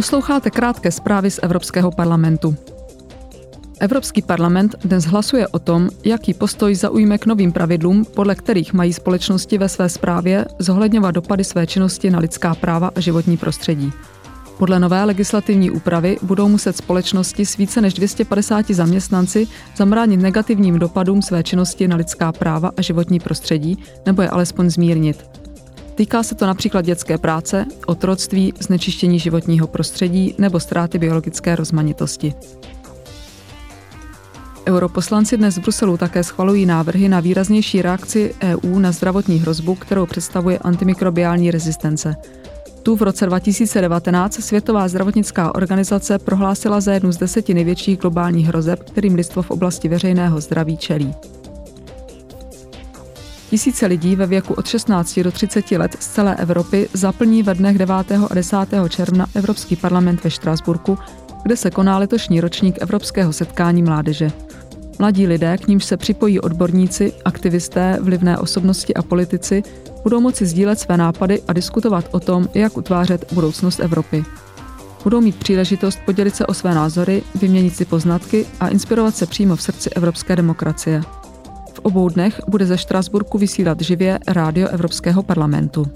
Posloucháte krátké zprávy z Evropského parlamentu. Evropský parlament dnes hlasuje o tom, jaký postoj zaujme k novým pravidlům, podle kterých mají společnosti ve své správě zohledňovat dopady své činnosti na lidská práva a životní prostředí. Podle nové legislativní úpravy budou muset společnosti s více než 250 zaměstnanci zamránit negativním dopadům své činnosti na lidská práva a životní prostředí nebo je alespoň zmírnit. Týká se to například dětské práce, otroctví, znečištění životního prostředí nebo ztráty biologické rozmanitosti. Europoslanci dnes v Bruselu také schvalují návrhy na výraznější reakci EU na zdravotní hrozbu, kterou představuje antimikrobiální rezistence. Tu v roce 2019 Světová zdravotnická organizace prohlásila za jednu z deseti největších globálních hrozeb, kterým lidstvo v oblasti veřejného zdraví čelí. Tisíce lidí ve věku od 16 do 30 let z celé Evropy zaplní ve dnech 9. a 10. června Evropský parlament ve Štrásburku, kde se koná letošní ročník Evropského setkání mládeže. Mladí lidé, k nímž se připojí odborníci, aktivisté, vlivné osobnosti a politici, budou moci sdílet své nápady a diskutovat o tom, jak utvářet budoucnost Evropy. Budou mít příležitost podělit se o své názory, vyměnit si poznatky a inspirovat se přímo v srdci evropské demokracie. Obou dnech bude ze Štrasburku vysílat živě rádio Evropského parlamentu.